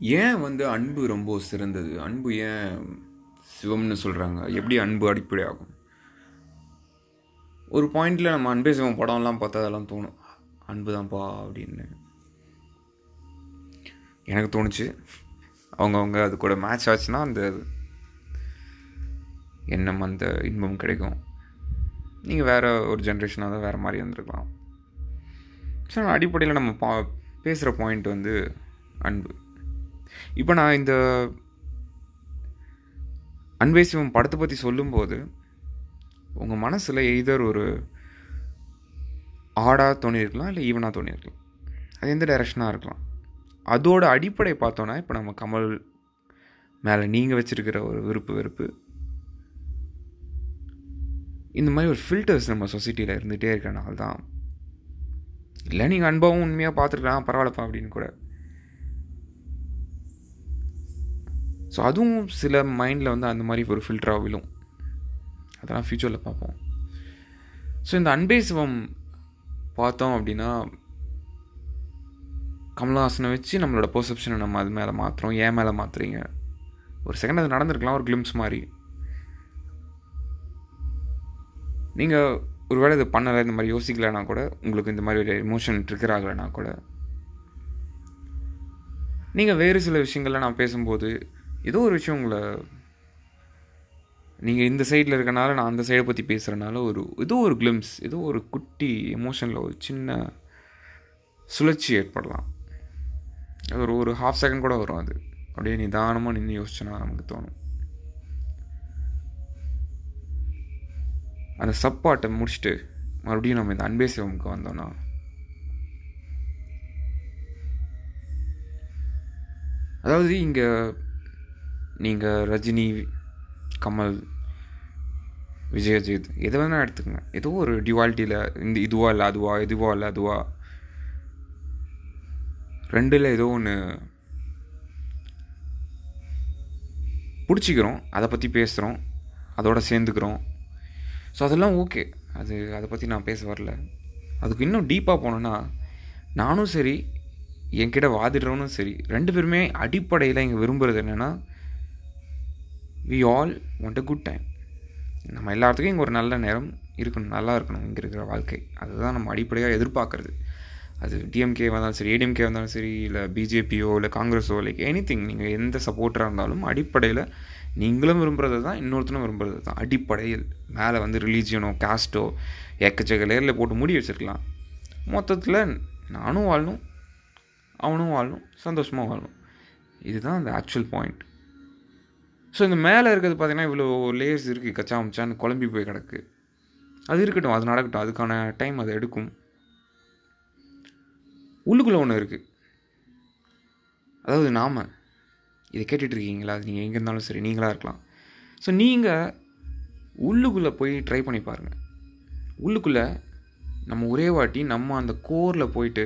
ஏன் வந்து அன்பு ரொம்ப சிறந்தது? அன்பு ஏன் சிவம்னு சொல்கிறாங்க எப்படி அன்பு அடிப்படையாகும் ஒரு பாயிண்டில் நம்ம அன்பே சிவம் படம்லாம் பார்த்தா அதெல்லாம் தோணும். அன்பு தான்ப்பா அப்படின்னு. எனக்கு தோணுச்சு. அவங்கவுங்க அது கூட மேட்ச் ஆச்சுன்னா அந்த எண்ணம் அந்த இன்பம் கிடைக்கும். நீங்கள் வேறு ஒரு ஜென்ரேஷனாக தான் வேறு மாதிரி வந்திருக்கலாம் ஸோ அடிப்படையில் நம்ம பா பேசுகிற பாயிண்ட் வந்து அன்பு. இப்போ நான் இந்த அன்பே சிவம் படத்தை பற்றி சொல்லும்போது உங்கள் மனசில் எய்தர் ஒரு ஆடாக தோணியிருக்கலாம் இல்லை ஈவனாக தோணியிருக்கலாம் அது எந்த டைரக்ஷனாக இருக்கலாம். அதோட அடிப்படை பார்த்தோன்னா இப்போ நம்ம கமல் மேலே நீங்கள் வச்சுருக்கிற ஒரு விருப்பு வெறுப்பு. இந்த மாதிரி ஒரு ஃபில்டர்ஸ் நம்ம சொசைட்டியில் இருந்துகிட்டே இருக்கிறனால தான் இல்லை நீங்கள் அன்பாவும் உண்மையாக பார்த்துருக்கலாம் பரவாயில்லப்பா அப்படின்னு கூட. ஸோ அதுவும் சில மைண்டில் வந்து அந்த மாதிரி ஒரு ஃபில்டராக விழும். அதெல்லாம் ஃப்யூச்சரில் பார்ப்போம். ஸோ இந்த அன்பே சிவம் பார்த்தோம் அப்படின்னா கமல்ஹாசனை வச்சு நம்மளோட பர்செப்ஷனை நம்ம அது மேலே மாற்றுறோம் ஏன் மேலே மாற்றுறீங்க ஒரு செகண்ட் அது நடந்திருக்கலாம் ஒரு கிளிம்ஸ் மாதிரி. நீங்கள் ஒரு வேளை இது பண்ணலை இந்த மாதிரி யோசிக்கலைன்னா கூட உங்களுக்கு இந்த மாதிரி ஒரு எமோஷன் ட்ரிகர் ஆகலைன்னா கூட நீங்கள் வேறு சில விஷயங்கள்ல நான் பேசும்போது ஏதோ ஒரு விஷயம் உங்களை நீங்கள் இந்த சைடில் இருக்கனால நான் அந்த சைடை பற்றி பேசுகிறனால ஒரு ஏதோ ஒரு கிளிம்ஸ் ஏதோ ஒரு குட்டி எமோஷனில் ஒரு சின்ன சுழற்சி ஏற்படலாம். அது ஒரு ஒரு ஹாஃப் செகண்ட் கூட வரும் அது. அப்படியே நிதானமாக நின்று யோசிச்சோன்னா நமக்கு தோணும். அந்த சப்பாட்டை முடிச்சுட்டு மறுபடியும் நம்ம இந்த அன்பே சிவமுக்கு வந்தோம்னா அதாவது இங்கே நீங்கள் ரஜினி கமல் விஜயஜித் எது எதை வேணால் எடுத்துக்கங்க. ஏதோ ஒரு டிவாலிட்டியில் இந்த இதுவா இல்லை அதுவா இதுவா இல்லை அதுவா. ரெண்டில் ஏதோ ஒன்று பிடிச்சிக்கிறோம் அதை பற்றி பேசுகிறோம் அதோட சேர்ந்துக்கிறோம். ஸோ அதெல்லாம் ஓகே அது அதை பற்றி நான் பேச வரல. அதுக்கு இன்னும் டீப்பாக போனோன்னா நானும் சரி என்கிட்ட வாதிடுறவனும் சரி ரெண்டு பேருமே அடிப்படையில் இங்கே விரும்புகிறது என்னென்னா we all want a good time நம்ம எல்லாத்துக்கும் இங்கே ஒரு நல்ல நேரம் இருக்கணும் நல்லா இருக்கணும் இங்கே இருக்கிற வாழ்க்கை. அதுதான் நம்ம அடிப்படையாக எதிர்பார்க்குறது. அது டிஎம்கே வந்தாலும் சரி ஏடிஎம்கே வந்தாலும் சரி இல்லை பிஜேபியோ இல்லை காங்கிரஸோ லைக் எனி திங் நீங்கள் எந்த சப்போர்ட்டராக இருந்தாலும் அடிப்படையில் நீங்களும் விரும்புகிறது தான் இன்னொருத்தனும் விரும்புகிறது தான் அடிப்படையில் மேலே வந்து ரிலீஜியனோ காஸ்ட்டோ எக்கச்சக்க லேயரில் போட்டு மூடி வச்சுருக்கலாம். மொத்தத்தில் நானும் வாழணும் அவனும் வாழணும் சந்தோஷமாக வாழணும். இதுதான் அந்த ஆக்சுவல் பாயிண்ட் ஸோ இந்த மேலே இருக்கிறது பார்த்தீங்கன்னா இவ்வளோ லேயர்ஸ் இருக்குது கச்சா மச்சான்னு குழம்பி போய் கிடக்கு. அது இருக்கட்டும். அது நடக்கட்டும். அதுக்கான டைம் அது எடுக்கும். உள்ளுக்குள்ளே ஒன்று இருக்குது அதாவது நாம் இதை கேட்டுட்ருக்கீங்களா அது நீங்கள் எங்கே இருந்தாலும் சரி நீங்களாக இருக்கலாம். ஸோ நீங்கள் உள்ளுக்குள்ளே போய் ட்ரை பண்ணி பாருங்கள் உள்ளுக்குள்ளே நம்ம ஒரே வாட்டி நம்ம அந்த கோரில் போயிட்டு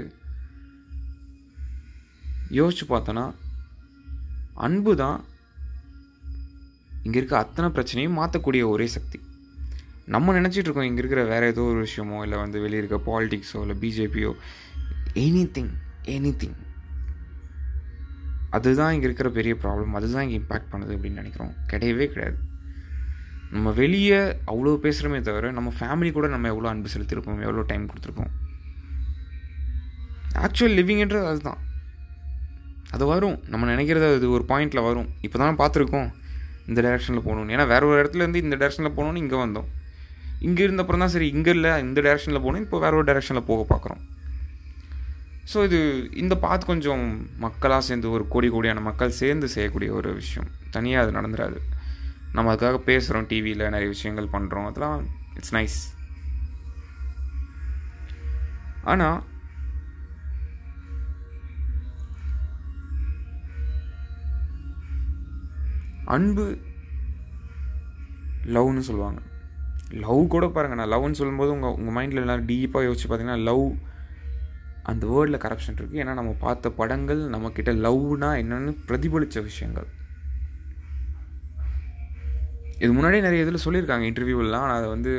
யோசிச்சு பார்த்தோன்னா அன்பு தான் இங்கே இருக்க அத்தனை பிரச்சனையும் மாற்றக்கூடிய ஒரே சக்தி. நம்ம நினச்சிட்டு இருக்கோம் இங்கே இருக்கிற வேறு ஏதோ ஒரு விஷயமோ இல்லை வந்து வெளியே இருக்க பாலிடிக்ஸோ இல்லை பிஜேபியோ எனி திங் எனி திங் அதுதான் இங்கே இருக்கிற பெரிய ப்ராப்ளம் அதுதான் இங்கே இம்பேக்ட் பண்ணுது அப்படின்னு நினைக்கிறோம். கிடையவே கிடையாது. நம்ம வெளியே அவ்வளோ பேசுகிறோமே தவிர நம்ம ஃபேமிலி கூட நம்ம எவ்வளோ அன்பு செலுத்திருப்போம் எவ்வளோ டைம் கொடுத்துருக்கோம் ஆக்சுவல் லிவிங்ன்றது அதுதான். அது வரும். நம்ம நினைக்கிறது அது ஒரு பாயிண்டில் வரும். இப்போ தான் பார்த்துருக்கோம். இந்த டேரெக்ஷனில் போகணும்னு. ஏன்னா வேறு ஒரு இடத்துலேருந்து இந்த டேரெக்ஷனில் போகணுன்னு இங்கே வந்தோம். இங்கே இருந்தப்புறம் தான் சரி இங்கே இல்லை இந்த டேரெக்ஷனில் போகணும். இப்போ வேற ஒரு டேரெக்ஷனில் போக பார்க்குறோம். ஸோ இது இந்த பாத் கொஞ்சம் மக்களாக சேர்ந்து ஒரு கோடி கோடியான மக்கள் சேர்ந்து செய்யக்கூடிய ஒரு விஷயம். தனியாக அது நடந்துடாது நம்ம அதுக்காக பேசுகிறோம் டிவியில் நிறைய விஷயங்கள் பண்ணுறோம் அதெல்லாம் இட்ஸ் நைஸ் ஆனால் அன்பு லவ்னு சொல்லுவாங்க. லவ் கூட பாருங்கள் நான் லவ்னு சொல்லும்போது உங்கள் உங்கள் மைண்டில் எல்லாம் டீப்பாக யோசிச்சு பார்த்தீங்கன்னா லவ் அந்த வேர்டில் கரப்ஷன் இருக்குது ஏன்னா நம்ம பார்த்த படங்கள் நம்மக்கிட்ட லவ்னா என்னென்னு பிரதிபலித்த விஷயங்கள். இது முன்னாடியே நிறைய இதில் சொல்லியிருக்காங்க இன்டர்வியூலாம் ஆனால் அதை வந்து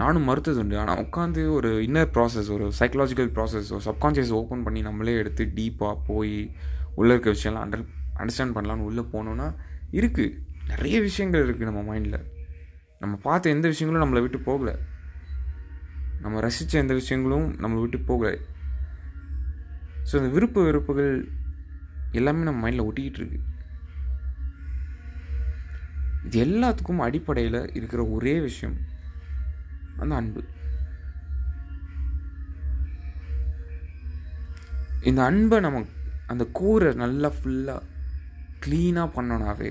நானும் மறுத்தது உண்டு. ஆனால் உட்காந்து ஒரு இன்னர் ப்ராசஸ் ஒரு சைக்கலாஜிக்கல் ப்ராசஸ் ஒரு சப்கான்ஷியஸ் ஓப்பன் பண்ணி நம்மளே எடுத்து டீப்பாக போய் உள்ளே இருக்க விஷயம்லாம் அண்டர் அண்டர்ஸ்டாண்ட் பண்ணலான்னு உள்ளே போனோன்னா இருக்குது நிறைய விஷயங்கள் இருக்குது நம்ம மைண்டில் நம்ம பார்த்த எந்த விஷயங்களும் நம்மளை விட்டு போகலை. நம்ம ரசித்த எந்த விஷயங்களும் நம்மளை விட்டு போகலை. ஸோ இந்த விருப்ப வெறுப்புகள் எல்லாமே நம்ம மைண்டில் ஒட்டிக்கிட்டு இருக்கு. இது எல்லாத்துக்கும் அடிப்படையில் இருக்கிற ஒரே விஷயம் அந்த அன்பு. இந்த அன்பை நம்ம அந்த கூரை நல்லா ஃபுல்லாக க்ளீனாக பண்ணோனாவே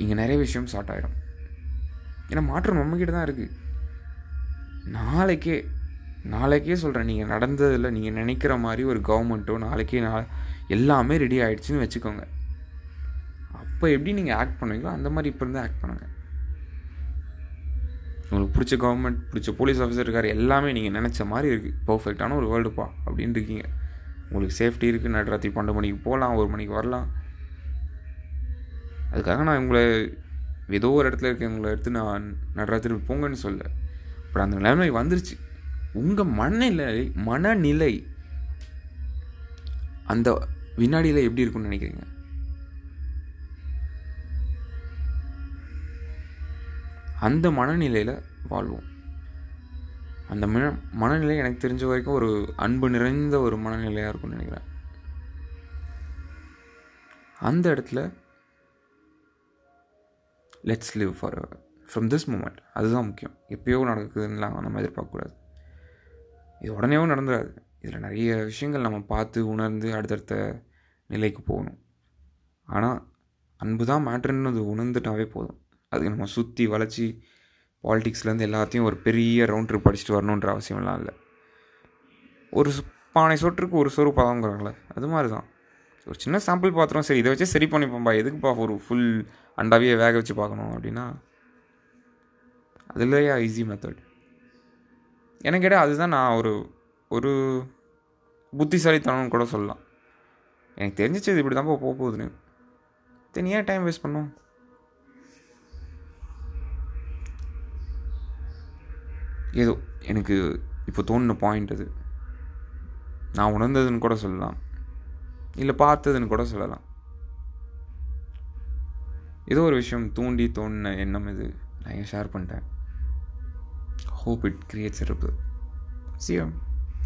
இங்கே நிறைய விஷயம் ஸ்டார்ட் ஆகிடும் ஏன்னா மாற்றம் நம்மக்கிட்ட தான் இருக்குது நாளைக்கே நாளைக்கே சொல்கிறேன் நீங்கள் நடந்ததில் நீங்கள் நினைக்கிற மாதிரி ஒரு கவர்மெண்ட்டோ நாளைக்கே நா எல்லாமே ரெடி ஆகிடுச்சின்னு வச்சுக்கோங்க. அப்போ எப்படி நீங்கள் ஆக்ட் பண்ணுவீங்களோ அந்த மாதிரி இப்போ இருந்து ஆக்ட் பண்ணுங்கள் உங்களுக்கு பிடிச்ச கவர்மெண்ட் பிடிச்ச போலீஸ் ஆஃபீஸர் இருக்கார் எல்லாமே நீங்கள் நினச்ச மாதிரி இருக்குது பர்ஃபெக்டான ஒரு வேர்ல்டுப்பா அப்படின்னு இருக்கீங்க. உங்களுக்கு சேஃப்டி இருக்குது நடுராத்திரி பன்னெண்டு மணிக்கு போகலாம் ஒரு மணிக்கு வரலாம். அதுக்காக நான் உங்களை ஏதோ ஒரு இடத்துல இருக்கவங்களை எடுத்து நான் நடுராத்திரி போங்கன்னு சொல்ல. பட் அந்த நிலைமை வந்துருச்சு. உங்கள் மனநிலை மனநிலை அந்த வினாடியில் எப்படி இருக்கும்னு நினைக்கிறீங்க? அந்த மனநிலையில் வாழ்வோம். அந்த ம மனநிலை எனக்கு தெரிஞ்ச வரைக்கும் ஒரு அன்பு நிறைந்த ஒரு மனநிலையாக இருக்கும்னு நினைக்கிறேன். அந்த இடத்துல let's live for from this moment அதுதான் முக்கியம். எப்பயோ நடக்குதுன்னெலாம் நம்ம எதிர்பார்க்கக்கூடாது. இது உடனேவும் நடந்துடாது இதில் நிறைய விஷயங்கள் நம்ம பார்த்து உணர்ந்து அடுத்தடுத்த நிலைக்கு போகணும். ஆனால் அன்பு தான் மேட்ருன்னு உணர்ந்துட்டாவே போதும். அதுக்கு நம்ம சுற்றி வளைச்சி பாலிட்டிக்ஸ்லேருந்து எல்லாத்தையும் ஒரு பெரிய ரவுண்ட் ட்ரிப் படிச்சுட்டு வரணுன்ற அவசியம்லாம் இல்லை. ஒரு பானை சொட்டுருக்கு ஒரு சொரு பதங்கிறாங்களே அது மாதிரி தான் ஒரு சின்ன சாம்பிள் பாத்திரம் சரி இதை வச்சு சரி பண்ணிப்போம்பா எதுக்குப்பா ஒரு ஃபுல் அண்டாவையே வேக வச்சு பார்க்கணும் அப்படின்னா அதுலேயே ஈஸி மெத்தட் எனக்கு கேட்டால் அதுதான் நான் ஒரு ஒரு புத்திசாலித்தனம் கூட சொல்லலாம். எனக்கு தெரிஞ்சிச்சு இது இப்படி தான் போக போகுதுன்னு. தென் ஏன் டைம் வேஸ்ட் பண்ணும்? ஏதோ எனக்கு இப்போ தோணுன பாயிண்ட் அது. நான் உணர்ந்ததுன்னு கூட சொல்லலாம். இல்லை பார்த்ததுன்னு கூட சொல்லலாம். ஏதோ ஒரு விஷயம் தூண்டி தோணின எண்ணம் இது. நான் ஷேர் பண்ணிட்டேன். ஹோப் இட் கிரியேட்ஸ் இருப்பு சிஎம்